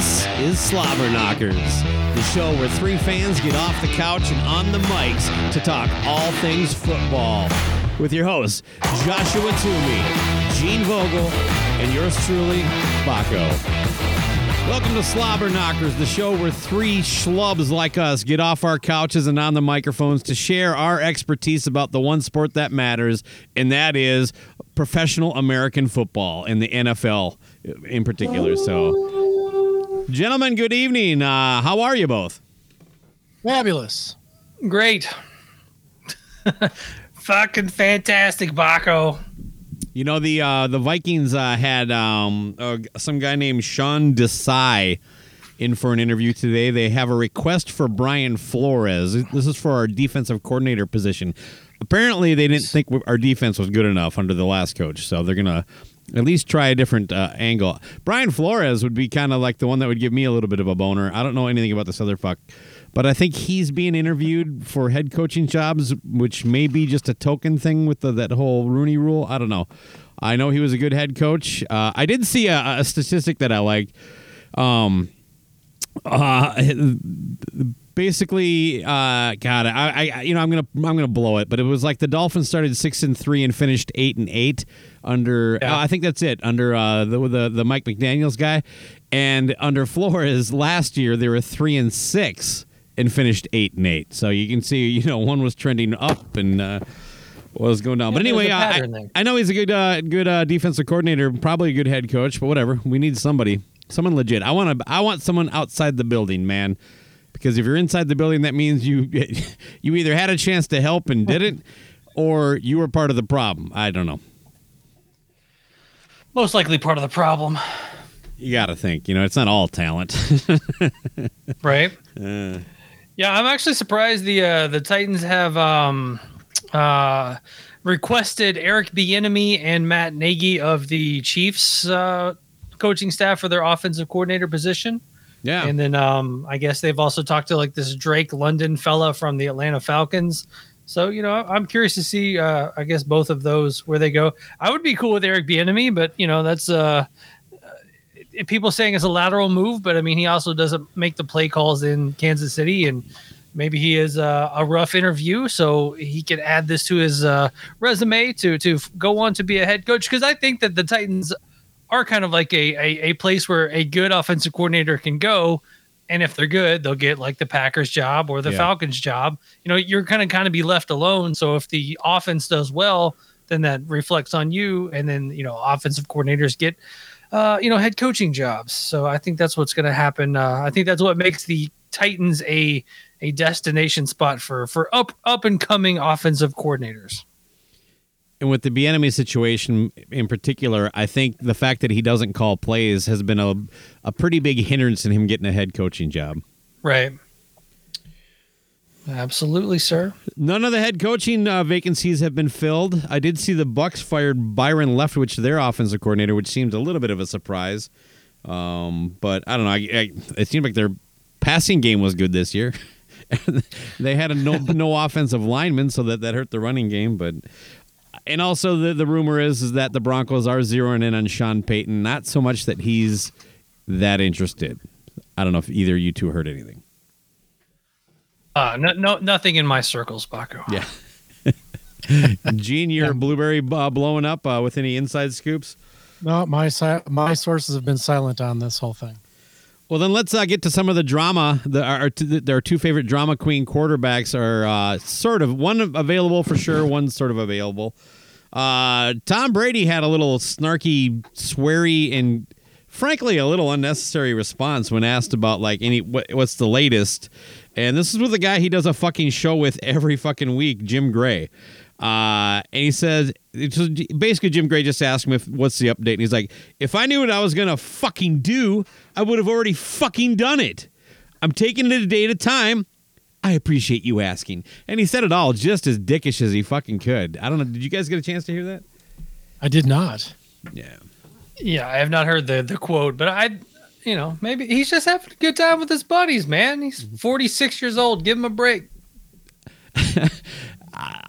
This is Slobberknockers, the show where three fans get off the couch and on the mics to talk all things football. With your hosts, Joshua Toomey, Gene Vogel, and yours truly, Bakko. Welcome to Slobberknockers, the show where three schlubs like us get off our couches and on the microphones to share our expertise about the one sport that matters, and that is professional American football and the NFL in particular. So, gentlemen, good evening. Uh, how are you both? Fabulous. Great. Fucking fantastic, Bakko. You know the uh, the Vikings uh, had um, uh, some guy named Sean Desai in for an interview today. They have a request for Brian Flores. This is for our defensive coordinator position. Apparently, they didn't think our defense was good enough under the last coach, so they're gonna at least try a different uh, angle. Brian Flores would be kind of like the one that would give me a little bit of a boner. I don't know anything about this other fuck, but I think he's being interviewed for head coaching jobs, which may be just a token thing with the, that whole Rooney Rule. I don't know. I know he was a good head coach. Uh, I did see a, a, statistic that I liked. Um, uh, basically, uh, God, I, I, you know, I'm gonna, I'm gonna blow it, but it was like the Dolphins started six and three and finished eight and eight under. Yeah. Uh, I think that's it under uh, the, the the Mike McDaniel's guy, and under Flores last year they were three and six and finished eight and eight. So you can see, you know, one was trending up and. Uh, was going down, yeah, but anyway, I, I, know he's a good, uh, good uh, defensive coordinator, probably a good head coach. But whatever, we need somebody, someone legit. I want to, I want someone outside the building, man because if you're inside the building, that means you you either had a chance to help and didn't, or you were part of the problem. I don't know. Most likely part of the problem. You got to think. You know, it's not all talent, right? Uh, yeah, I'm actually surprised the uh, the Titans have um, uh, requested Eric Bieniemy and Matt Nagy of the Chiefs uh, coaching staff for their offensive coordinator position. Yeah. And then um, I guess they've also talked to like this Drake London fella from the Atlanta Falcons. So, you know, I'm curious to see, uh, I guess, both of those where they go. I would be cool with Eric Bieniemy, but, you know, that's uh, uh, people saying it's a lateral move, but I mean, he also doesn't make the play calls in Kansas City. And maybe he is uh, a rough interview, so he could add this to his uh, resume to, to go on to be a head coach. Because I think that the Titans are kind of like a, a, a place where a good offensive coordinator can go and if they're good, they'll get like the Packers job or the yeah. Falcons job. You know, you're kind of kind of be left alone. So if the offense does well, then that reflects on you, and then you know, offensive coordinators get, uh, you know, head coaching jobs. So I think that's what's going to happen. Uh, I think that's what makes the Titans a a destination spot for for up up and coming offensive coordinators and with the Bieniemy situation in particular, I think the fact that he doesn't call plays has been a a pretty big hindrance in him getting a head coaching job. Right. Absolutely, sir. None of the head coaching uh, vacancies have been filled. I did see the Bucks fired Byron Leftwich, their offensive coordinator, which seems a little bit of a surprise. Um, but I don't know. I, I, it seemed like their passing game was good this year. they had a no no offensive lineman, so that that hurt the running game. But and also the the rumor is is that the Broncos are zeroing in on Sean Payton. Not so much that he's that interested. I don't know if either you two heard anything. Uh, no, no, nothing in my circles, Bakko. Yeah. Gene, your yeah. blueberry uh, blowing up uh, with any inside scoops? No, my si- my sources have been silent on this whole thing. Well, then let's uh, get to some of the drama. The, our, our two favorite drama queen quarterbacks are uh, sort of one available for sure, one sort of available. Uh, Tom Brady had a little snarky, sweary, and frankly a little unnecessary response when asked about like any what, what's the latest. And this is with the guy he does a fucking show with every fucking week, Jim Gray. Uh, and he says, basically, Jim Gray just asked him if what's the update, and he's like, if I knew what I was gonna fucking do, I would have already fucking done it. I'm taking it a day at a time. I appreciate you asking. And he said it all just as dickish as he fucking could. I don't know. Did you guys get a chance to hear that? I did not. Yeah. Yeah, I have not heard the the quote, but I, you know, maybe he's just having a good time with his buddies, man. He's 46 years old. Give him a break.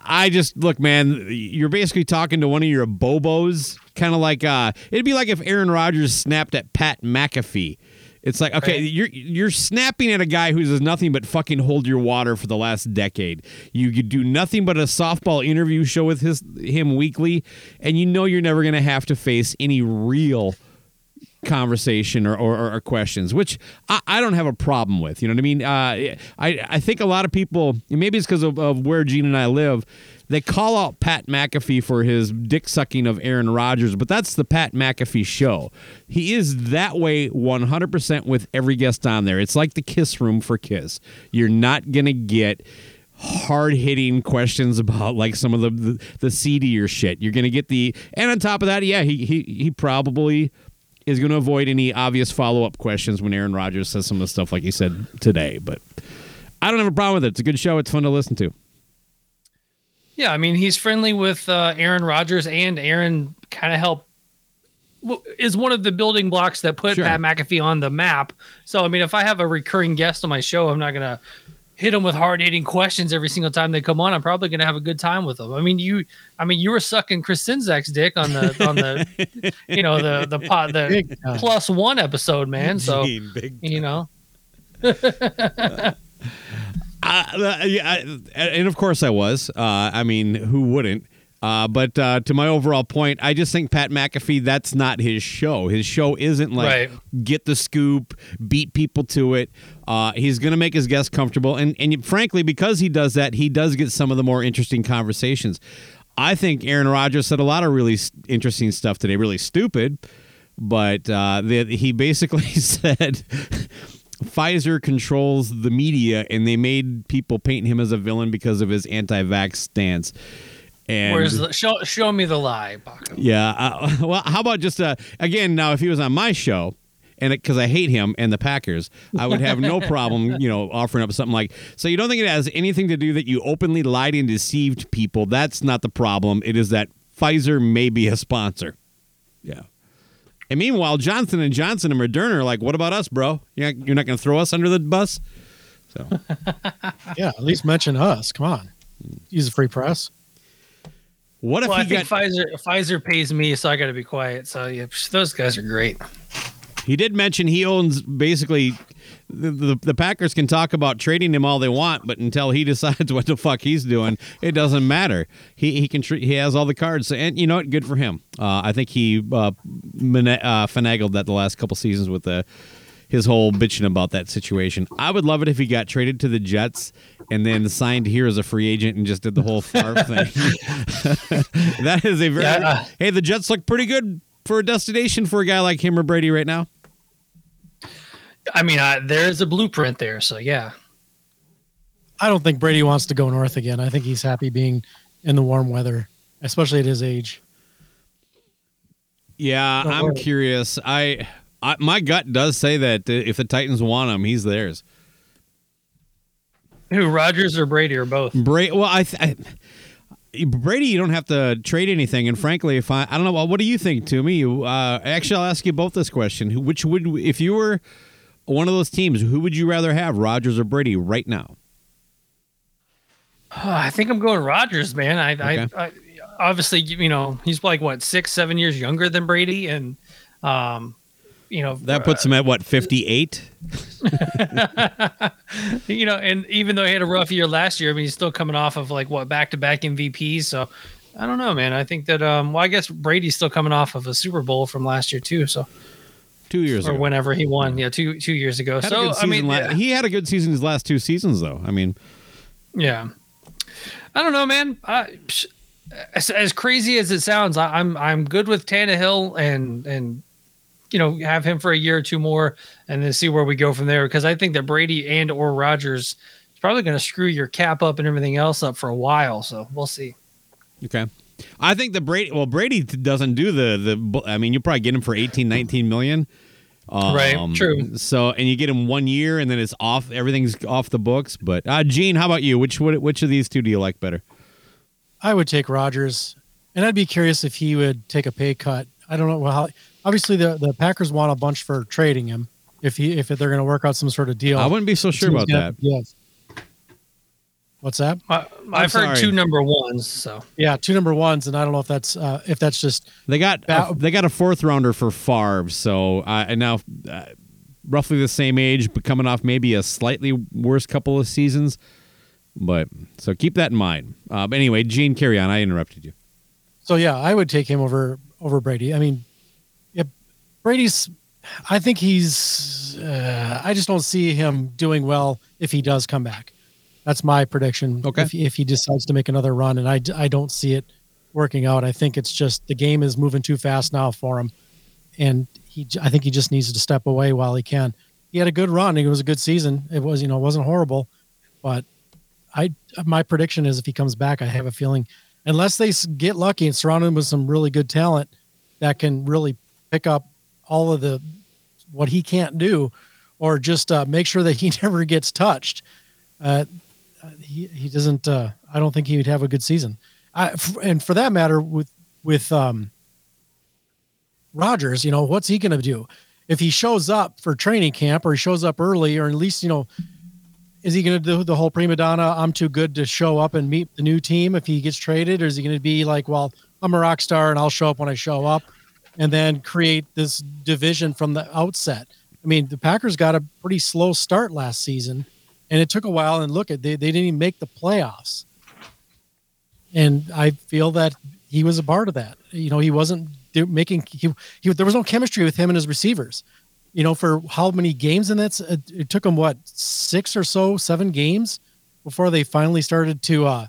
I just look, man. You're basically talking to one of your bobos, kind of like uh, it'd be like if Aaron Rodgers snapped at Pat McAfee. It's like okay, Right. you're you're snapping at a guy who does nothing but fucking hold your water for the last decade. You, you do nothing but a softball interview show with his him weekly, and you know you're never gonna have to face any real conversation or, or, or questions, which I, I don't have a problem with. You know what I mean? Uh, I I think a lot of people, maybe it's because of, of where Gene and I live, they call out Pat McAfee for his dick sucking of Aaron Rodgers, but that's the Pat McAfee show. He is that way 100% with every guest on there. It's like the Kiss Room for Kiss. You're not gonna get hard hitting questions about like some of the, the the seedier shit. You're gonna get the and on top of that, yeah, he he he probably is going to avoid any obvious follow up questions when Aaron Rodgers says some of the stuff like he said today. But I don't have a problem with it. It's a good show. It's fun to listen to. Yeah, I mean he's friendly with uh, Aaron Rodgers, and Aaron kind of helped is one of the building blocks that put Sure. Pat McAfee on the map. So I mean, if I have a recurring guest on my show, I'm not gonna hit them with hard hitting questions every single time they come on. I'm probably gonna have a good time with them. I mean, you, I mean, you were sucking Chris Sinzak's dick on the on the, you know, the the pot the plus one episode, man. So big you know, Uh, yeah, I- and of course I was. Uh, I mean, who wouldn't? Uh, but uh, to my overall point, I just think Pat McAfee, that's not his show. His show isn't like Right. get the scoop, beat people to it. Uh, he's going to make his guests comfortable. And, and frankly, because he does that, he does get some of the more interesting conversations. I think Aaron Rodgers said a lot of really interesting stuff today, really stupid. But uh, the, he basically said Pfizer controls the media, and they made people paint him as a villain because of his anti-vax stance. And where's the, show show me the lie, Bakko. yeah, uh, well, how about just uh, again now if he was on my show. And because I hate him and the Packers, I would have no problem, you know, offering up something like. So you don't think it has anything to do that you openly lied and deceived people? That's not the problem. It is that Pfizer may be a sponsor. Yeah. And meanwhile, Johnson and Johnson and Moderna are like, "What about us, bro? You're not, you're not going to throw us under the bus?" So Yeah, at least mention us. Come on. Use the free press. What if Well, I think got? Pfizer Pfizer pays me, so I got to be quiet. So yeah, those guys are great. He did mention he owns basically the, the the Packers can talk about trading him all they want, but until he decides what the fuck he's doing, it doesn't matter. He he can he has all the cards, and you know what? Good for him. Uh, I think he uh, mena- uh, finagled that the last couple seasons with the his whole bitching about that situation. I would love it if he got traded to the Jets and then signed here as a free agent and just did the whole Favre thing. that is a very Yeah, hey. The Jets look pretty good for a destination for a guy like him or Brady right now. I mean, I, there's a blueprint there. So yeah, I don't think Brady wants to go north again. I think he's happy being in the warm weather, especially at his age. Yeah, I'm curious. I, I my gut does say that if the Titans want him, he's theirs. Who Rodgers or Brady or both? Brady. Well, I, th- I Brady, you don't have to trade anything. And frankly, if I, I don't know, well, what do you think, Toomey? You, uh, actually, I'll ask you both this question: which would, if you were one of those teams, who would you rather have, Rodgers or Brady, right now? I think I'm going Rodgers, man. I, Okay. I, I obviously you know he's like what six, seven years younger than Brady, and um, you know That puts him at what 58. you know, and even though he had a rough year last year, I mean, he's still coming off of like what back to back MVPs. So I don't know, man. I think that um, well, I guess Brady's still coming off of a Super Bowl from last year too. So Two years or ago. whenever he won, yeah, two two years ago. Had so I mean, yeah. he had a good season his last two seasons, though. I mean, Yeah. I don't know, man. I, as, as crazy as it sounds, I, I'm I'm good with Tannehill and and you know have him for a year or two more and then see where we go from there because I think that Brady and or Rodgers is probably going to screw your cap up and everything else up for a while. So we'll see. Okay. I think the Brady well Brady doesn't do the the I mean you probably get him for 18 19 million. Um, Right, true. So and you get him one year and then it's off everything's off the books, but uh Gene, how about you? Which would- which of these two do you like better? I would take Rodgers, and I'd be curious if he would take a pay cut. I don't know how. Obviously, the, the Packers want a bunch for trading him if he if they're going to work out some sort of deal. I wouldn't be so sure about that. Yes. What's that? I, I've heard sorry. two number ones. So Yeah, two number ones, and I don't know if that's uh, if that's just They got That- they got a fourth rounder for Favre, so uh, and now uh, roughly the same age, but coming off maybe a slightly worse couple of seasons. But so keep that in mind. Uh, but anyway, Gene, carry on. I interrupted you. So yeah, I would take him over over Brady. I mean, yeah, Brady's. I think he's. Uh, I just don't see him doing well if he does come back. That's my prediction. Okay. If, if he decides to make another run, and I I don't see it working out. I think it's just the game is moving too fast now for him, and he. I think he just needs to step away while he can. He had a good run. It was a good season. It was you know it wasn't horrible, but I my prediction is if he comes back, I have a feeling unless they get lucky and surround him with some really good talent that can really pick up all of the what he can't do, or just uh, make sure that he never gets touched. Uh, he he doesn't. Uh, I don't think he would have a good season. And for that matter, with with um, Rodgers, you know, what's he going to do if he shows up for training camp or he shows up early, or at least you know is he going to do the whole prima donna? I'm too good to show up and meet the new team if he gets traded, or is he going to be like, well, I'm a rock star and I'll show up when I show up, and then create this division from the outset? I mean, the Packers got a pretty slow start last season, and it took a while. And look at they they didn't even make the playoffs, and I feel that he was a part of that. You know, he wasn't making he, he there was no chemistry with him and his receivers you know, for how many games and that's it, took them what six or so, seven games before they finally started to uh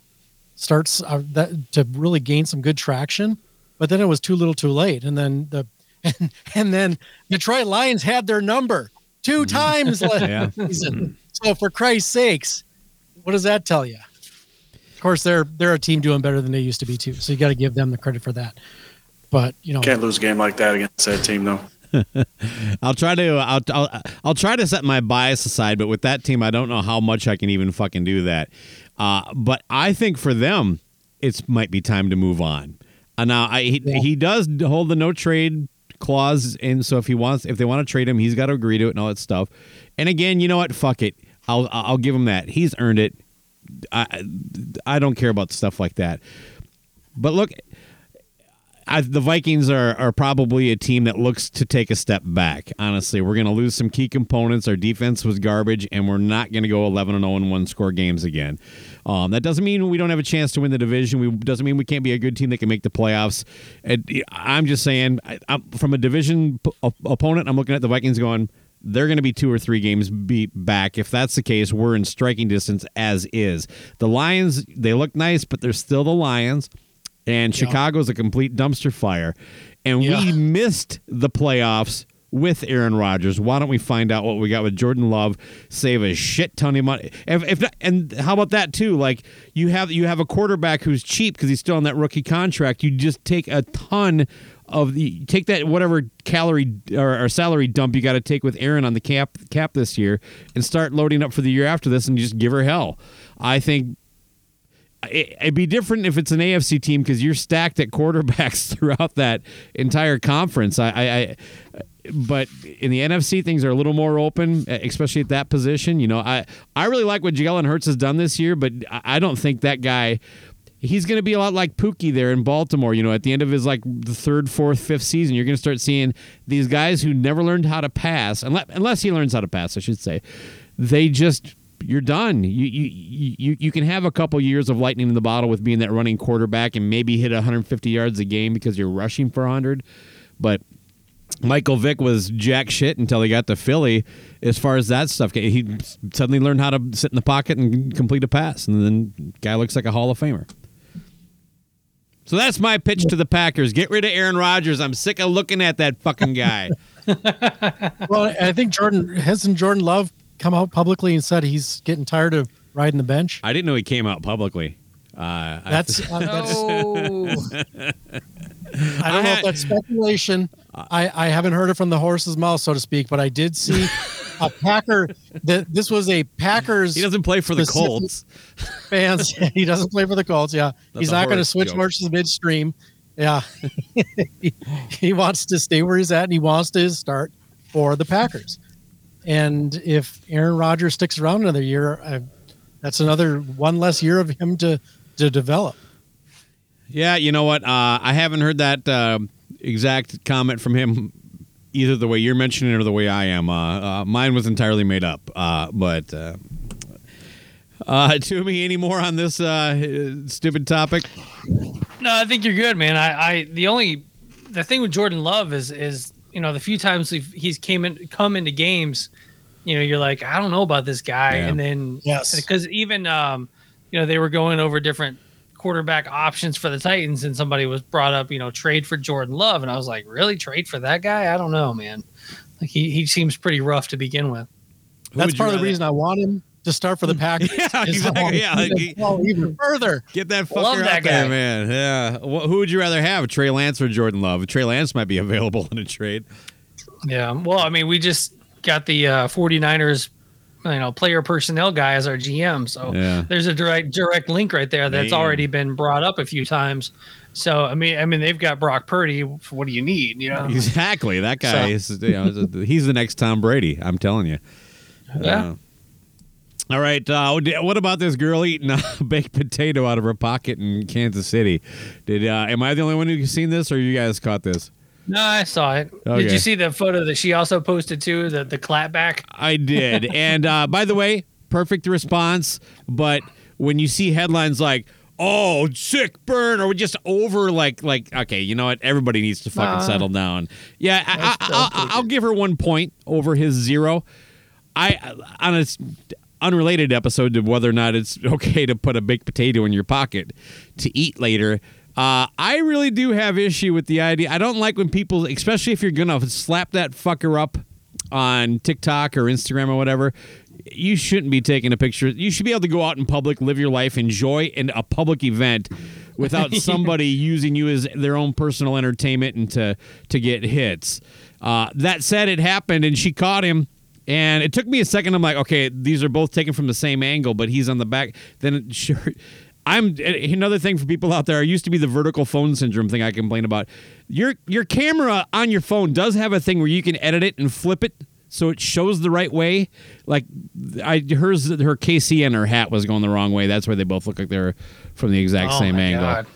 start uh, that to really gain some good traction. But then it was too little, too late, and then the and and then Detroit Lions had their number two times last Yeah. season. So for Christ's sakes, what does that tell you? Of course, they're they're a team doing better than they used to be too. So you got to give them the credit for that. But you know, Can't lose a game like that against that team, though. I'll try to I'll, I'll I'll try to set my bias aside, but with that team, I don't know how much I can even fucking do that. Uh, but I think for them, it might be time to move on. Uh, now, I he, Yeah. he does hold the no trade clause, and so if he wants, if they want to trade him, he's got to agree to it and all that stuff. And again, you know what? Fuck it. I'll I'll give him that. He's earned it. I I don't care about stuff like that. But look, I, the Vikings are, are probably a team that looks to take a step back. Honestly, we're going to lose some key components. Our defense was garbage, and we're not going to go 11 and 0 in one score games again. Um, that doesn't mean we don't have a chance to win the division. We doesn't mean we can't be a good team that can make the playoffs. It, I'm just saying, I, I'm, from a division p- opponent, I'm looking at the Vikings going. They're going to be two or three games beat back. If that's the case, we're in striking distance as is. The Lions, they look nice, but they're still the Lions and Chicago's a complete dumpster fire. And we missed the playoffs with Aaron Rodgers. Why don't we find out what we got with Jordan Love? Save a shit ton of money. If, if not, and how about that too? Like you have you have a quarterback who's cheap because he's still on that rookie contract. You just take a ton of the take that whatever calorie or, or salary dump you got to take with Aaron on the cap cap this year and start loading up for the year after this and just give her hell. I think it, it'd be different if it's an AFC team because you're stacked at quarterbacks throughout that entire conference. I, I, I, but in the NFC, things are a little more open, especially at that position. You know, I, I really like what Jalen Hurts has done this year, but I don't think that guy. He's going to be a lot like Pookie there in Baltimore. You know, at the end of his like the third, fourth, fifth season, you're going to start seeing these guys who never learned how to pass, unless, unless he learns how to pass, I should say. They just you're done. You you you you can have a couple years of lightning in the bottle with being that running quarterback and maybe hit 150 yards a game because you're rushing for 100, but Michael Vick was jack shit until he got to Philly. As far as that stuff, he suddenly learned how to sit in the pocket and complete a pass, and then guy looks like a Hall of Famer. So that's my pitch to the Packers. Get rid of Aaron Rodgers. I'm sick of looking at that fucking guy. well, I think Jordan hasn't Jordan Love come out publicly and said he's getting tired of riding the bench. I didn't know he came out publicly. Uh, That's uh, that's No. I don't know if that's speculation. I, I haven't heard it from the horse's mouth, so to speak, but I did see a Packer. That this was a Packers he doesn't play for the Colts. fans. he doesn't play for the Colts. Yeah, That's he's not going to switch joke. horses midstream. Yeah, he, he wants to stay where he's at, and he wants to start for the Packers. And if Aaron Rodgers sticks around another year, I, that's another one less year of him to to develop. Yeah, you know what? Uh, I haven't heard that uh, exact comment from him either the way you're mentioning it or the way I am. Uh, uh, mine was entirely made up. Uh, but uh, uh, Toomey, any more on this uh, stupid topic? No, I think you're good, man. I, I the only the thing with Jordan Love is is you know the few times he's- he's came in come into games, you know you're like I don't know about this guy, Yeah. and then Yes. because even um you know they were going over different quarterback options for the Titans, and somebody was brought up you know trade for Jordan Love, and I was like really trade for that guy? I don't know, man. Like he he seems pretty rough to begin with. Who That's part of the reason I want him to start for the Packers. Yeah, is I exactly. Yeah, to like, go even further. Get that fucker Love out that there, guy. man. Yeah. Wh- who would you rather have, Trey Lance or Jordan Love? Trey Lance might be available in a trade. Yeah. Well, I mean, we just got the uh, 49ers, you know, player personnel guy as our GM. So Yeah. there's a direct direct link right there that's Man. already been brought up a few times. So I mean, I mean, they've got Brock Purdy. What do you need? You know. Exactly. That guy So- is, you know, he's the next Tom Brady. I'm telling you. Yeah. Uh, all right. Uh, what about this girl eating a baked potato out of her pocket in Kansas City? Did uh, am I the only one who's seen this, or you guys caught this? No, I saw it. Okay. Did you see the photo that she also posted too? The the clapback. I did. and uh, by the way, perfect response. But when you see headlines like "Oh, sick burn," or we just over like like okay, you know what? Everybody needs to fucking Nah. settle down. Yeah, I, I, I, I'll give her one point over his zero. I on a unrelated episode to whether or not it's okay to put a baked potato in your pocket to eat later. Uh, I really do have issue with the idea. I don't like when people, especially if you're gonna slap that fucker up on TikTok or Instagram or whatever. You shouldn't be taking a picture. You should be able to go out in public, live your life, enjoy in a public event without somebody using you as their own personal entertainment and to to get hits. Uh, that said, it happened and she caught him. And it took me a second. I'm like, okay, these are both taken from the same angle, but he's on the back. Then sure, I'm eh, another thing for people out there. I used to be the vertical phone syndrome thing I complain about. Your your camera on your phone does have a thing where you can edit it and flip it so it shows the right way. Like I hers her KC and her hat was going the wrong way. That's why they both look like they're from the exact Oh same my angle. God.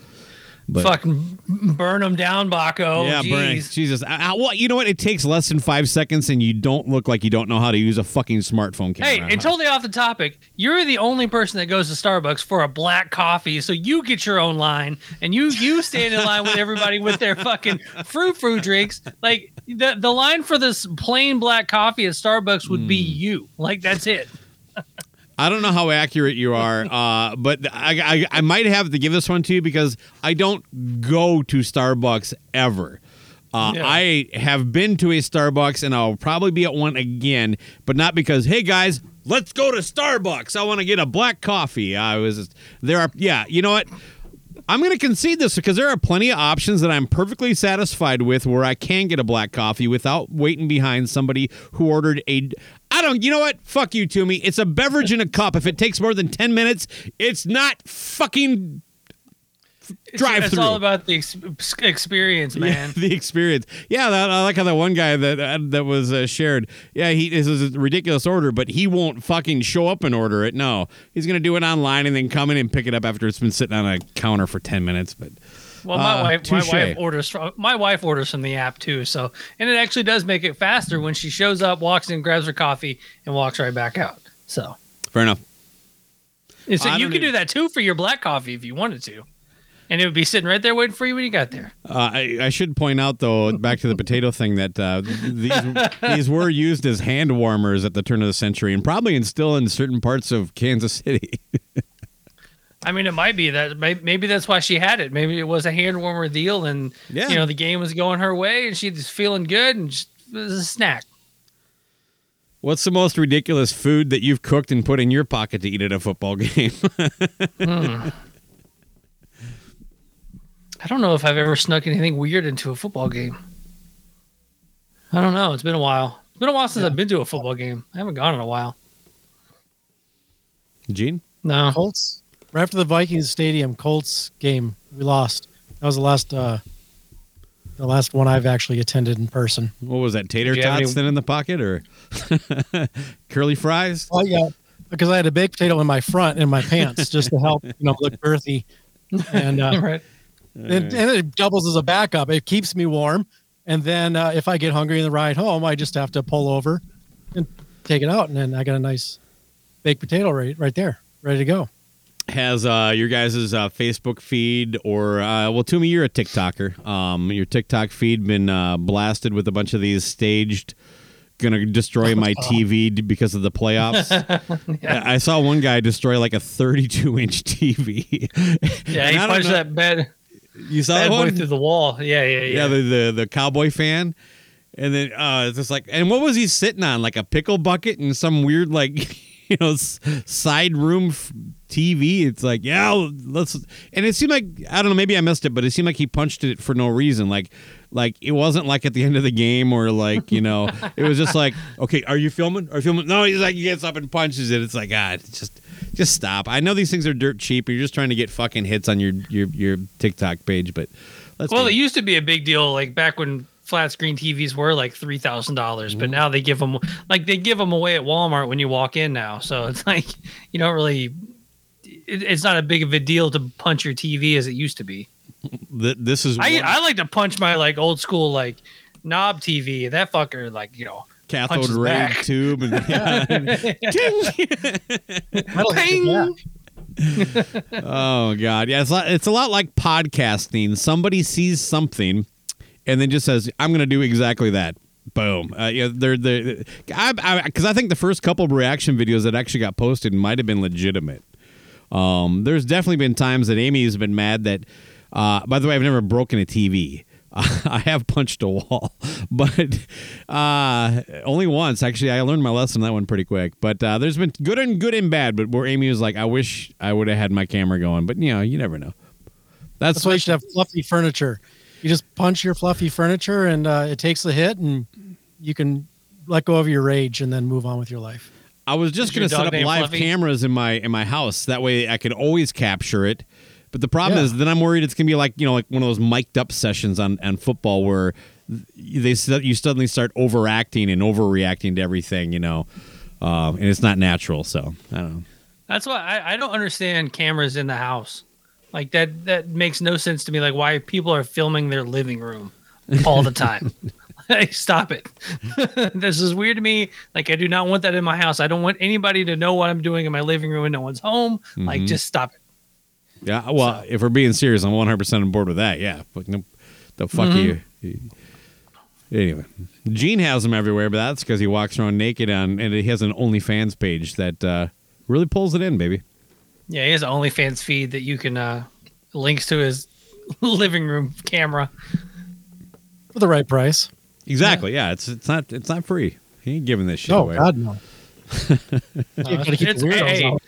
But- Fucking burn them down, Bakko. yeah, burn, Jesus. I, I- well, you know what? It takes less than five seconds, and you don't look like you don't know how to use a fucking smartphone camera. Hey, and totally off the topic, you're the only person that goes to Starbucks for a black coffee, so you get your own line, and you you stand in line with everybody with their fucking fruit fruit drinks. Like the the line for this plain black coffee at Starbucks would be Hmm. you. Like that's it. I don't know how accurate you are, uh, but I, I I might have to give this one to you because I don't go to Starbucks ever. Uh, Yeah. I have been to a Starbucks and I'll probably be at one again, but not because hey guys, let's go to Starbucks. I want to get a black coffee. I was there are yeah, you know what? I'm going to concede this because there are plenty of options that I'm perfectly satisfied with where I can get a black coffee without waiting behind somebody who ordered a. I don't. You know what? Fuck you, Toomey. It's a beverage in a cup. If it takes more than ten minutes, it's not fucking Drive it's through. all about the ex- experience, man. the experience. Yeah, that, I like how that one guy that uh, that was uh, shared. Yeah, he this is a ridiculous order, but he won't fucking show up and order it. No, he's gonna do it online and then come in and pick it up after it's been sitting on a counter for ten minutes. But Well, my Uh, wife, my wife orders from my wife orders from the app too. So, and it actually does make it faster when she shows up, walks in, grabs her coffee, and walks right back out. So, fair enough. and so you could even- do that too for your black coffee if you wanted to, and it would be sitting right there waiting for you when you got there. Uh, I, I should point out, though, back to the potato thing, that uh, these these were used as hand warmers at the turn of the century, and probably in still in certain parts of Kansas City. I mean, it might be that maybe that's why she had it. Maybe it was a hand warmer deal, and Yeah. you know the game was going her way, and she's feeling good, and just, it was a snack. What's the most ridiculous food that you've cooked and put in your pocket to eat at a football game? I don't know if I've ever snuck anything weird into a football game. I don't know. It's been a while. It's been a while since I've been to a football game. I haven't gone in a while. Gene? No. Colts. Right after the Vikings Stadium Colts game, we lost. That was the last uh the last one I've actually attended in person. What was that? Tater Did you tots any- then in the pocket or curly fries? Oh yeah, because I had a baked potato in my front in my pants just to help you know look earthy, and uh, right. And, and it doubles as a backup. It keeps me warm, And then uh, if I get hungry in the ride home, I just have to pull over and take it out, and then I got a nice baked potato right right there, ready to go. Has uh, your guys' uh, Facebook feed or uh, well, Toomey, you're a TikToker. Um, your TikTok feed been uh, blasted with a bunch of these staged, gonna destroy my TV because of the playoffs. I I saw one guy destroy like a 32 inch TV. Yeah, he punched know- that bad, You saw bad that boy one? through the wall. Yeah, yeah, yeah. yeah, the, the the cowboy fan. And then uh it's just like and what was he sitting on? Like a pickle bucket and some weird like you know s- side room f- TV. It's like, yeah, let's and it seemed like I don't know, maybe I missed it, but it seemed like he punched it for no reason. Like like it wasn't like at the end of the game or like, you know, it was just like, okay, are you filming? Are you filming? No, he's like he gets up and punches it. It's like, ah, it's just just stop. I know these things are dirt cheap. You're just trying to get fucking hits on your your your TikTok page, but let's Well, it used to be a big deal, like back when flat screen TVs were like three thousand dollars, Mm-hmm. but now they give them like they give them away at Walmart when you walk in now. So it's like you don't really. It, it's not a big of a deal to punch your TV as it used to be. th- this is I I like to punch my like old school like knob TV. That fucker like you know. Cathode ray back. tube and Ting! That'll Ping! oh god. Yeah it's a, lot, it's a lot like podcasting. Somebody sees something and then just says i'm gonna do exactly that. Boom. Uh, yeah they're they i because I, think the first couple of reaction videos that actually got posted might have been legitimate. Um there's definitely been times that amy's been mad that uh by the way i've never broken a tv I have punched a wall, but uh, only once. Actually, I learned my lesson that one pretty quick. But uh, there's been good and good and bad. But where Amy was like, "I wish I would have had my camera going," but you know, you never know. That's, That's why you should have fluffy furniture. You just punch your fluffy furniture, and uh, it takes the hit, and you can let go of your rage and then move on with your life. I was just going to set up live Fluffy? cameras in my in my house. That way, I could always capture it. But the problem Yeah. is, then I'm worried it's going to be like you know, like one of those mic'd up sessions on on football where they you suddenly start overacting and overreacting to everything, you know, um, and it's not natural. So I don't know. That's why I, I don't understand cameras in the house. Like that that makes no sense to me. Like why people are filming their living room all the time. like stop it. this is weird to me. Like I do not want that in my house. I don't want anybody to know what I'm doing in my living room when no one's home. Like Mm-hmm. just stop it. Yeah, well, if we're being serious, I'm 100 percent on board with that. Yeah, but no, the fuck you. Anyway, Gene has them everywhere, but that's because he walks around naked on, and he has an OnlyFans page that uh, really pulls it in, baby. Yeah, he has an OnlyFans feed that you can uh links to his living room camera. For the right price. Exactly. Yeah, it's it's not it's not free. He ain't giving this shit No, away. God, no. you Uh, gotta it's- hey, out.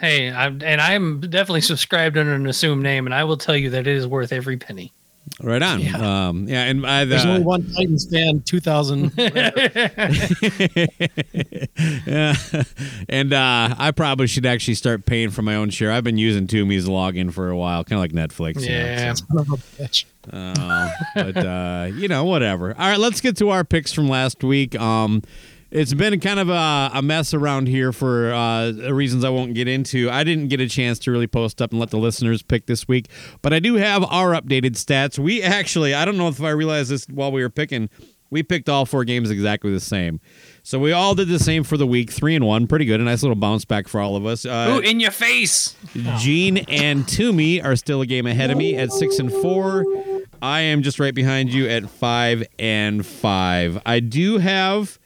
Hey, I'm, and I'm definitely subscribed under an assumed name, and I will tell you that it is worth every penny. Right on. Yeah. Um, yeah, and I, There's uh, only one Titans fan, 2000. yeah, and uh, I probably should actually start paying for my own share. I've been using Toomey's login for a while, kind of like Netflix. you know, Yeah. so- of a bitch. Uh, but uh, you know, whatever. All right, let's get to our picks from last week. Um, it's been kind of a, a mess around here for uh, reasons I won't get into. I didn't get a chance to really post up and let the listeners pick this week, but I do have our updated stats. We actually, I don't know if I realized this while we were picking, we picked all four games exactly the same. So we all did the same for the week, three and one, pretty good. A nice little bounce back for all of us. Uh, Ooh, in your face. Gene and Toomey are still a game ahead of me at six and four. I am just right behind you at five and five. I do have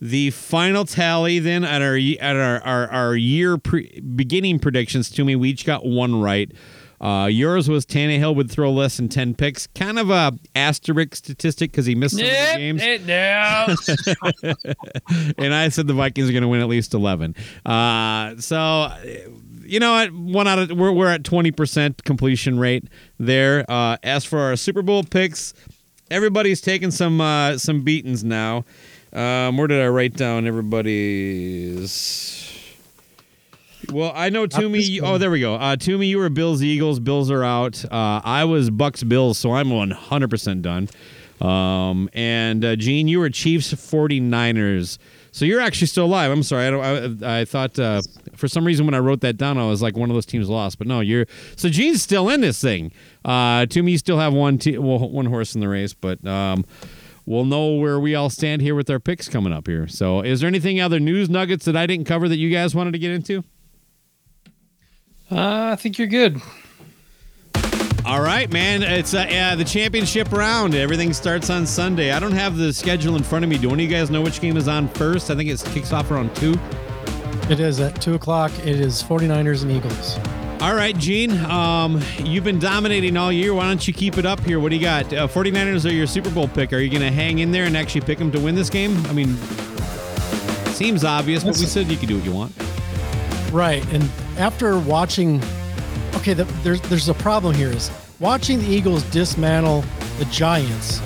the final tally then at our at our our, our year pre- beginning predictions. Toomey we each got one right. Uh, yours was Tannehill would throw less than ten picks. Kind of a asterisk statistic because he missed some Yep, games it and I said the Vikings are going to win at least eleven. Uh, so, you know, what? one out of we're we're at twenty percent completion rate there. Uh, as for our Super Bowl picks, everybody's taking some uh, some beatings now. Um, where did I write down everybody's? Well, I know Toomey. this you- one. Oh, there we go. Uh, Toomey, you were Bills Eagles. Bills are out. Uh, I was Bucks Bills, so I'm 100 percent done. Um, and uh, Gene, you were Chiefs 49ers. So you're actually still alive. I'm sorry. I don't. I, I thought uh, for some reason when I wrote that down, I was like one of those teams lost. But no, you're. So Gene's still in this thing. Uh, Toomey, you still have one te- well, one horse in the race, but um, we'll know where we all stand here with our picks coming up here. So, is there anything other news nuggets that I didn't cover that you guys wanted to get into? Uh, I think you're good. All right, man. It's uh, uh, the championship round. Everything starts on Sunday. I don't have the schedule in front of me. Do any of you guys know which game is on first? I think it kicks off around 2. It is at 2 o'clock. It is 49ers and Eagles. All right, Gene. Um, you've been dominating all year. Why don't you keep it up here? What do you got? Uh, 49ers are your Super Bowl pick. Are you going to hang in there and actually pick them to win this game? I mean, seems obvious, but we said you could do what you want. Right. And after watching, okay, the, there's there's a problem here. Is watching the Eagles dismantle the Giants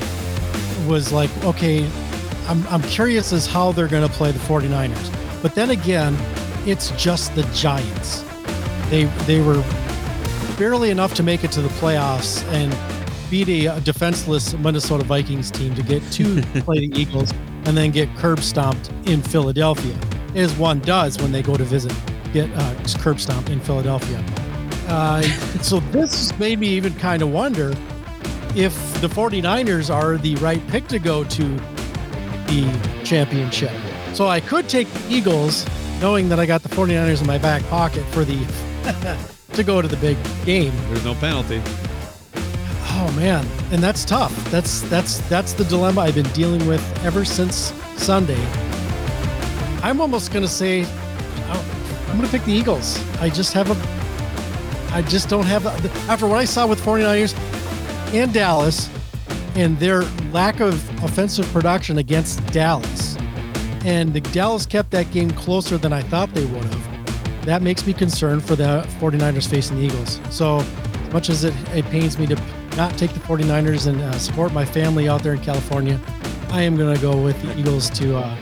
was like, okay, I'm I'm curious as how they're going to play the 49ers. But then again, it's just the Giants. They they were barely enough to make it to the playoffs and beat a defenseless Minnesota Vikings team to get to play the Eagles and then get curb stomped in Philadelphia, as one does when they go to visit get uh, curb stomped in Philadelphia. Uh, so this made me even kind of wonder if the 49ers are the right pick to go to the championship. So I could take the Eagles, knowing that I got the 49ers in my back pocket for the to go to the big game. There's no penalty. Oh man, and that's tough. That's that's that's the dilemma I've been dealing with ever since Sunday. I'm almost going to say oh, I'm going to pick the Eagles. I just have a I just don't have after what I saw with 49ers and Dallas and their lack of offensive production against Dallas. And the Dallas kept that game closer than I thought they would have. That makes me concerned for the 49ers facing the Eagles. So, as much as it, it pains me to not take the 49ers and uh, support my family out there in California, I am going to go with the Eagles to uh,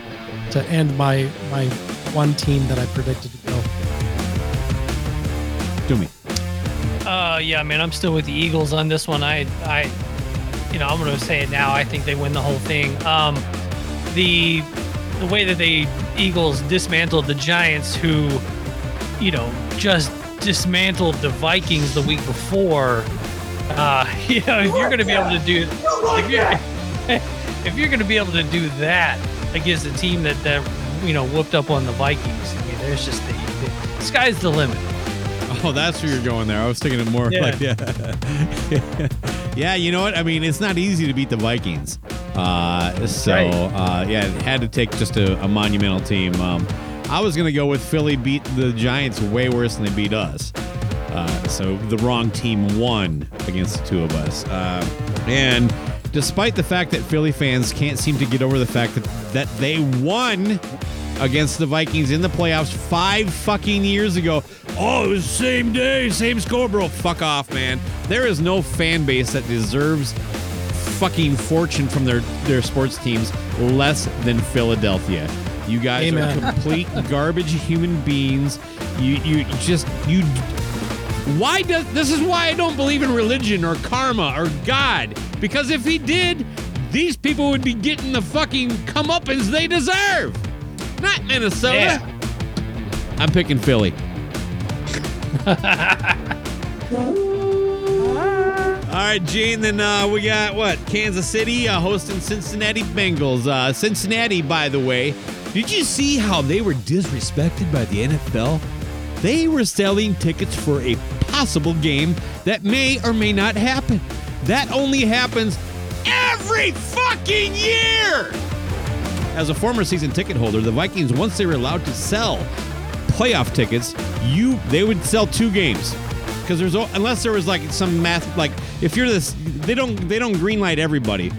to end my my one team that I predicted to go. Toomey. Uh, yeah, man, I'm still with the Eagles on this one. I, I, you know, I'm going to say it now. I think they win the whole thing. Um, the the way that the Eagles dismantled the Giants, who, you know, just dismantled the Vikings the week before. Uh, you know, if you're going to be able to do, if you're, if you're going to be able to do that against a team that that you know whooped up on the Vikings, I mean, there's just the, the sky's the limit. Oh, that's where you're going there. I was thinking of more Yeah. like yeah. yeah, you know what? I mean, it's not easy to beat the Vikings. Uh, so Right. uh, yeah, it had to take just a, a monumental team. Um, I was gonna go with Philly beat the Giants way worse than they beat us. Uh, so the wrong team won against the two of us. Uh, and despite the fact that Philly fans can't seem to get over the fact that that they won against the Vikings in the playoffs five fucking years ago. Oh, it was the same day, same score, bro. Fuck off, man. There is no fan base that deserves fucking fortune from their their sports teams less than Philadelphia. You guys Amen. are complete garbage human beings. You you just you why does this is why I don't believe in religion or karma or God because if he did, these people would be getting the fucking comeuppance they deserve. Not Minnesota. Yeah. I'm picking Philly. All right, Gene. Then uh, we got what? Kansas City uh, hosting Cincinnati Bengals. Uh, Cincinnati, by the way, did you see how they were disrespected by the NFL? They were selling tickets for a possible game that may or may not happen. That only happens every fucking year. As a former season ticket holder, the Vikings, once they were allowed to sell playoff tickets, you they would sell two games because there's unless there was like some math like if you're this they don't they don't greenlight everybody,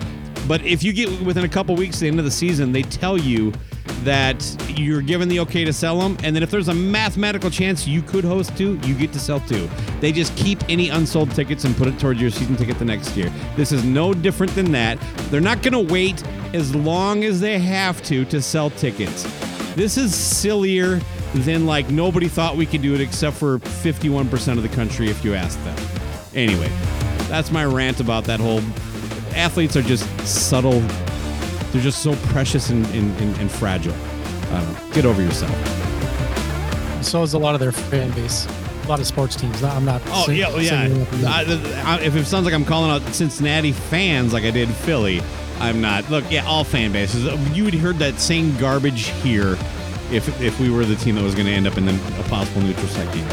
but if you get within a couple weeks the end of the season, they tell you that you're given the okay to sell them, and then if there's a mathematical chance you could host two, you get to sell two. They just keep any unsold tickets and put it towards your season ticket the next year. This is no different than that. They're not going to wait as long as they have to to sell tickets. This is sillier than like nobody thought we could do it except for 51% of the country if you ask them. Anyway, that's my rant about that whole athletes are just subtle. They're just so precious and, and, and, and fragile. I. Get over yourself. So is a lot of their fan base. A lot of sports teams. I'm not. Oh sing- yeah, yeah. singling them out. I- I- if it sounds like I'm calling out Cincinnati fans like I did Philly, I'm not. Look, yeah, all fan bases. You would heard that same garbage here if if we were the team that was going to end up in the, a possible neutral site game.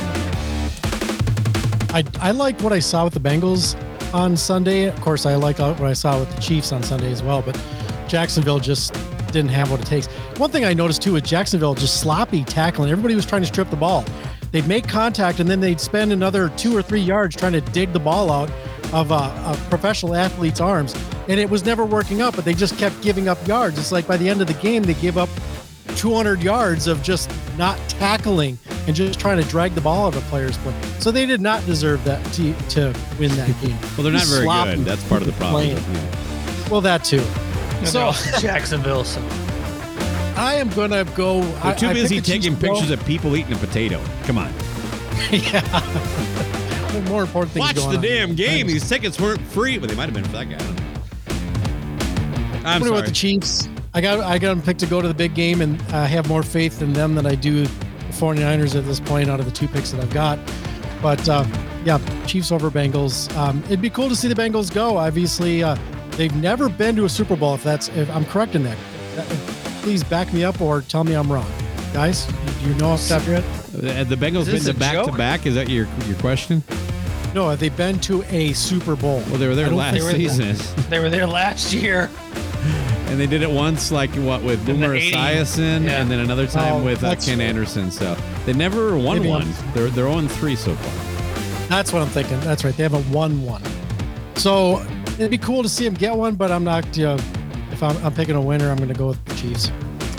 I I liked what I saw with the Bengals on Sunday. Of course, I like uh, what I saw with the Chiefs on Sunday as well. But Jacksonville just didn't have what it takes. One thing I noticed too with Jacksonville, just sloppy tackling. Everybody was trying to strip the ball. They'd make contact and then they'd spend another two or three yards trying to dig the ball out of uh, a, a professional athlete's arms, and it was never working out. But they just kept giving up yards. It's like by the end of the game, they give up 200 yards of just not tackling and just trying to drag the ball out of a player's play. So they did not deserve that to, to win that game. Well, they're not very good. That's part of the problem. Well, that too. And So Jacksonville. So I am gonna go. I, They're too I busy taking Chiefs to go. pictures of people eating a potato. Come on, yeah. More important things watch going the on. damn game. These tickets weren't free, but they might have been for that guy. I don't know. I'm I'm going sorry. with the Chiefs. I got I got them picked to go to the big game, and I have more faith in them than I do the 49ers at this point out of the two picks that I've got. But uh, yeah, Chiefs over Bengals. Um, it'd be cool to see the Bengals go. Obviously, uh, they've never been to a Super Bowl. If that's if I'm correct in that, That- please back me up or tell me I'm wrong, guys. Do you know off the top of your head? The Bengals been to a back to back. Is that your your question? No, have they been to a Super Bowl? Well, they were there last think they were- season, they were there last year. and they did it once, like what with Boomer Esiason, Yeah. and then another time Oh, with uh, Ken right. Anderson. So they never won Maybe one. I'm- They're they're 0 3 so far. That's what I'm thinking. That's right. They haven't won one. So it'd be cool to see him get one, but I'm not. Uh, if I'm, I'm picking a winner, I'm going to go with the Chiefs.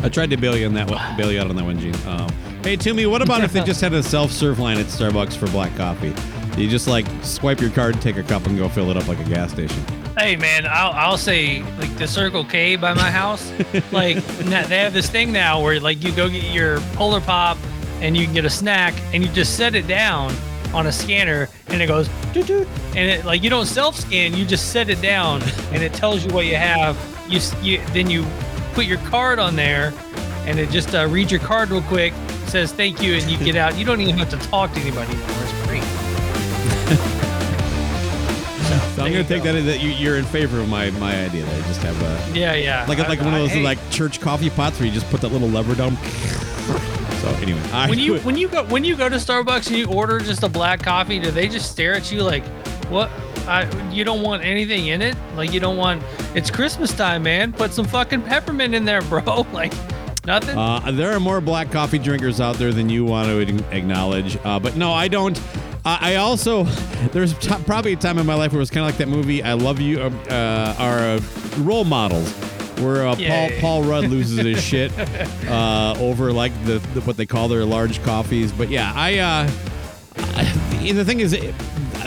I tried to bail you on that one, bail you out on that one, Gene. Um, hey, Toomey, what about if they just had a self-serve line at Starbucks for black coffee? You just like swipe your card, take a cup, and go fill it up like a gas station. Hey man, I'll, I'll say like the Circle K by my house, like they have this thing now where like you go get your Polar Pop and you can get a snack and you just set it down on a scanner and it goes doot doot and it like you don't self scan, you just set it down and it tells you what you have. You, you then you put your card on there and it just uh, reads your card real quick, says thank you, and you get out. You don't even have to talk to anybody anymore. It's great. So I'm gonna you take go. that that you, you're in favor of my my idea. That I just have a Yeah, yeah. like I- like one of I- those hey. like church coffee pots where you just put that little lever down. So anyway, I when you quit. when you go when you go to Starbucks and you order just a black coffee, do they just stare at you like, what? I, you don't want anything in it? Like you don't want? It's Christmas time, man. Put some fucking peppermint in there, bro. Like nothing. Uh, there are more black coffee drinkers out there than you want to acknowledge. Uh, but no, I don't. I I also, there's t- probably a time in my life where it was kind of like that movie, I Love You, uh, uh, are uh, role models, where uh. Paul, Paul Rudd loses his shit uh, over like the, the what they call their large coffees. But yeah, I, uh, I the thing is, it,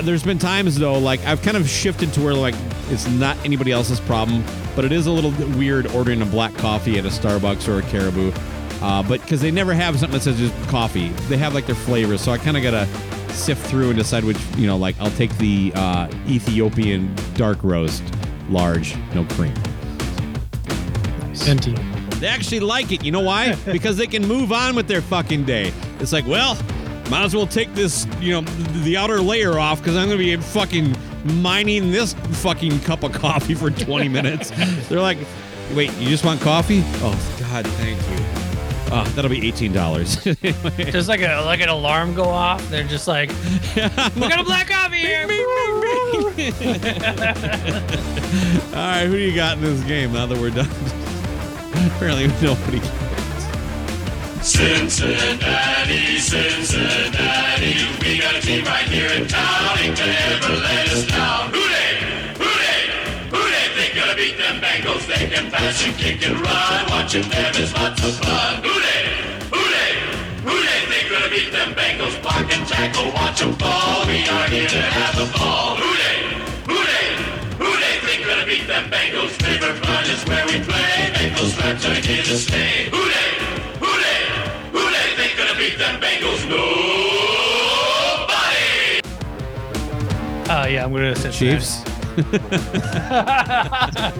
there's been times though, like I've kind of shifted to where like it's not anybody else's problem, but it is a little weird ordering a black coffee at a Starbucks or a Caribou. Uh, but because they never have something that says just coffee, they have like their flavors. So I kind of gotta sift through and decide which, you know, like I'll take the uh, Ethiopian dark roast, large, no cream. Venti. They actually like it. You know why? because they can move on with their fucking day. It's like, well, might as well take this, you know, the outer layer off because I'm gonna be fucking mining this fucking cup of coffee for 20 minutes. They're like, wait, you just want coffee? Oh God, thank you. Oh, that'll be eighteen dollars. just like a like an alarm go off. They're just like, we got a black coffee here. All right, who do you got in this game now that we're done? Apparently nobody. Cincinnati, Cincinnati, we got a team right here in town. Ain't gonna ever let us down. Who they? Who they? Who they gonna beat them Bengals? They can pass and kick and run. Watching them is lots of fun. Who they? Beat them Bengals? Block and tackle, watch 'em fall. We are here to have ball. Gonna beat them Bengals? Favorite fun is where we play. Bengals fans are here to stay. Who they? Who they? Who they think gonna beat them Bengals? Nobody. Uh, yeah, I'm gonna say Chiefs.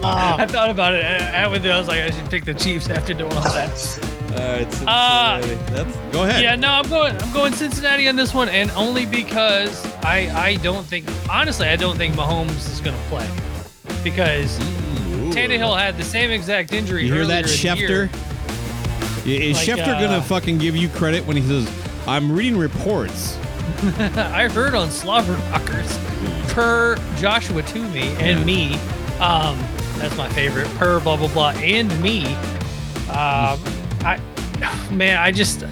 I thought about it. I, I was like, I should pick the Chiefs after doing all that. Uh, That's, go ahead. Yeah, no, I'm going. I'm going Cincinnati on this one, and only because I I don't think honestly I don't think Mahomes is going to play because Ooh. Tannehill had the same exact injury. You hear that. Schefter? Is Like, Schefter gonna uh, fucking give you credit when he says, "I'm reading reports"? I heard on Slobber Knockers per Joshua Toomey and me. Um, that's my favorite. Per blah blah blah and me. Um, I man, I just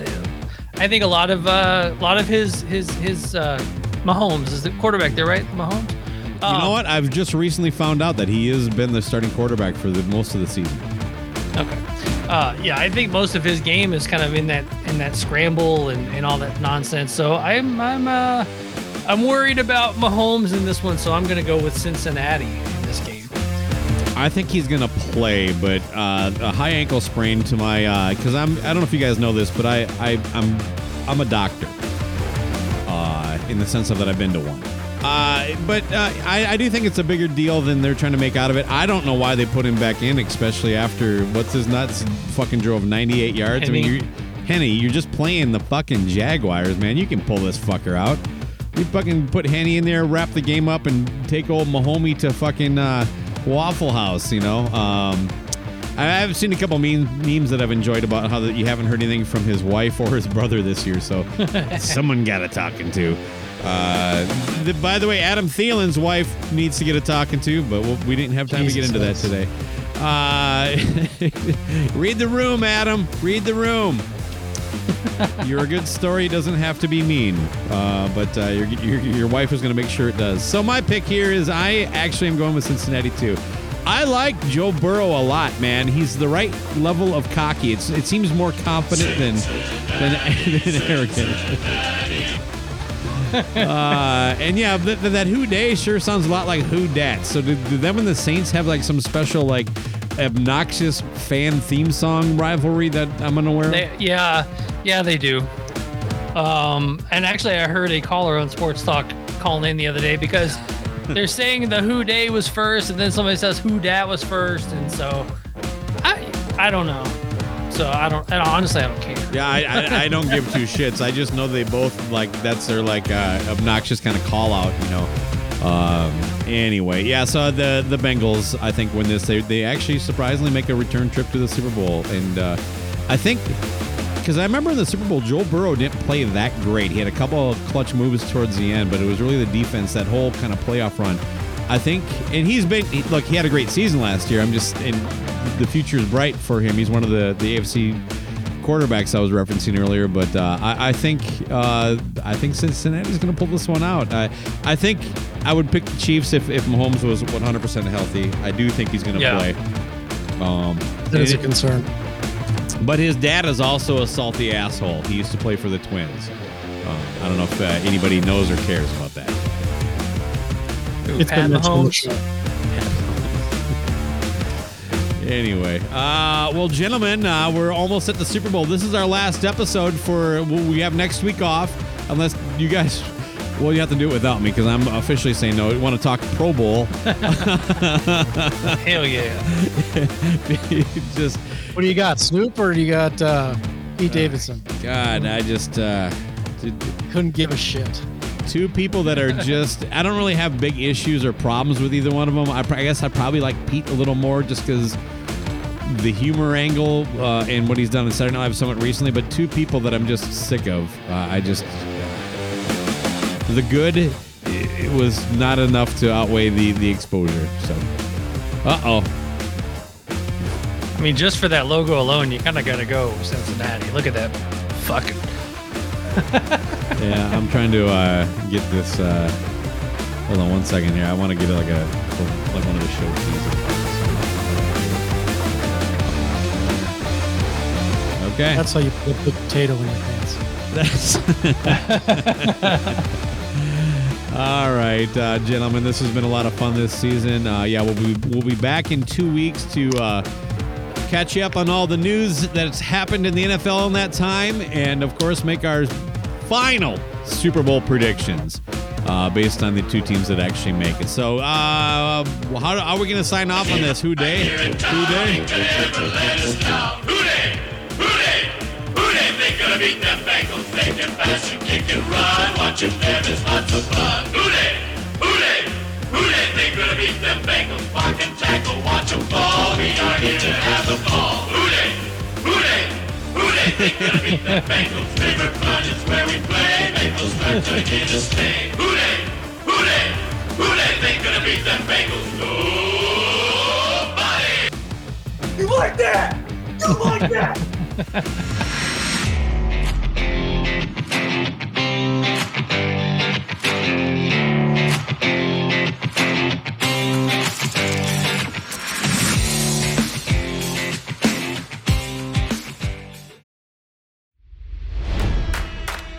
I think a lot of uh, a lot of his his his uh, Mahomes is the quarterback there, right? Mahomes. Um, You know what? I've just recently found out that he has been the starting quarterback for the most of the season. Okay. Uh, yeah, I think most of his game is kind of in that in that scramble and, and all that nonsense. So I'm I'm uh, I'm worried about Mahomes in this one. So I'm going to go with Cincinnati in this game. I think he's gonna play, but uh, a high ankle sprain to my because I'm I don't know if you guys know this, but I, I I'm I'm a doctor uh, in the sense of that I've been to one. Uh, but uh, I, I do think it's a bigger deal than they're trying to make out of it. I don't know why they put him back in, especially after what's his nuts fucking drove 98 yards. I mean, Henne. you're, Henne, you're just playing the fucking Jaguars, man. You can pull this fucker out. You fucking put Henne in there, wrap the game up, and take old Mahomie to fucking uh, Waffle House. You know. Um, I have seen a couple meme, memes that I've enjoyed about how that you haven't heard anything from his wife or his brother this year, so someone got a talking to. Uh, by the way, Adam Thielen's wife needs to get a talking to, but we'll, we didn't have time to get Jesus into that today. Uh, read the room, Adam. Read the room. You're good story. Doesn't have to be mean, uh, but uh, your, your your wife is going to make sure it does. So my pick here is I actually am going with Cincinnati too. I like Joe Burrow a lot, man. He's the right level of cocky. It's, it seems more confident than than, than arrogant. Uh, and yeah, th- th- that Who Dey sure sounds a lot like Who Dat. So do, do them and the Saints have like some special like obnoxious fan theme song rivalry that I'm unaware of? They, yeah, yeah, they do. Um, and actually, I heard a caller on Sports Talk calling in the other day because they're saying the Who Dey was first, and then somebody says Who Dat was first, and so I I don't know. So I don't. Honestly, I don't care. Yeah, I, I, I don't give two shits. I just know they both like that's their like uh, obnoxious kind of call out, you know. Um, anyway, yeah. So the the Bengals, I think, win this. They they actually surprisingly make a return trip to the Super Bowl, and uh, I think because I remember in the Super Bowl, Joe Burrow didn't play that great. He had a couple of clutch moves towards the end, but it was really the defense that whole kind of playoff run. I think, and he's been he- look. He had a great season last year. I'm just, and the future is bright for him. He's one of the the AFC quarterbacks I was referencing earlier, but uh, I, I think uh, I think Cincinnati's going to pull this one out. I I think I would pick the Chiefs if, if Mahomes was 100 percent healthy. I do think he's going to Yeah. play. Um, That is a concern. but his dad is also a salty asshole. He used to play for the Twins. Um, I don't know if uh, anybody knows or cares about that. Who, It's Pat been the Mahomes. Anyway, uh, well, gentlemen, uh, we're almost at the Super Bowl. This is our last episode for what we have next week off, unless you guys. Well, you have to do it without me because I'm officially saying no. We want to talk Pro Bowl. Hell yeah. just What do you got, Snoop, or do you got uh, Pete Davidson? God, I just uh, d- d- Couldn't give a shit. Two people that are just. I don't really have big issues or problems with either one of them. I, I guess I probably like Pete a little more just because the humor angle uh, and what he's done in Saturday Night Live somewhat recently. But two people that I'm just sick of. Uh, I just the good i- it was not enough to outweigh the the exposure. So, uh oh. I mean, just for that logo alone, you kind of got to go Cincinnati. Look at that. Fuck. Yeah, I'm trying to uh, get this. Uh, hold on one second here. I want to get like a like one of the show keys. Okay. That's how you put the potato in your pants. That's all right, uh, gentlemen. This has been a lot of fun this season. Uh, yeah, we'll be we'll be back in two weeks to uh, catch you up on all the news that's happened in the NFL in that time, and of course, make our final Super Bowl predictions. uh, based on the two teams that actually make it. So, uh, how are we going to sign off on this? Who Dey? Who Dey? Never let us down. Who they? Who they? Who they think gonna beat them Bengals? They can pass and kick and run. Watching them is lots of fun. Who they? Who they? Who they think gonna beat them Bengals? Block and tackle, watch 'em fall. We are here to have the ball. Who they? Who they? They gonna beat them Bengals? Favorite fun is where we play. Bengals start to here to stay. Who they? Who they? Who they think gonna beat them Bengals? Nobody. You like that? You like that?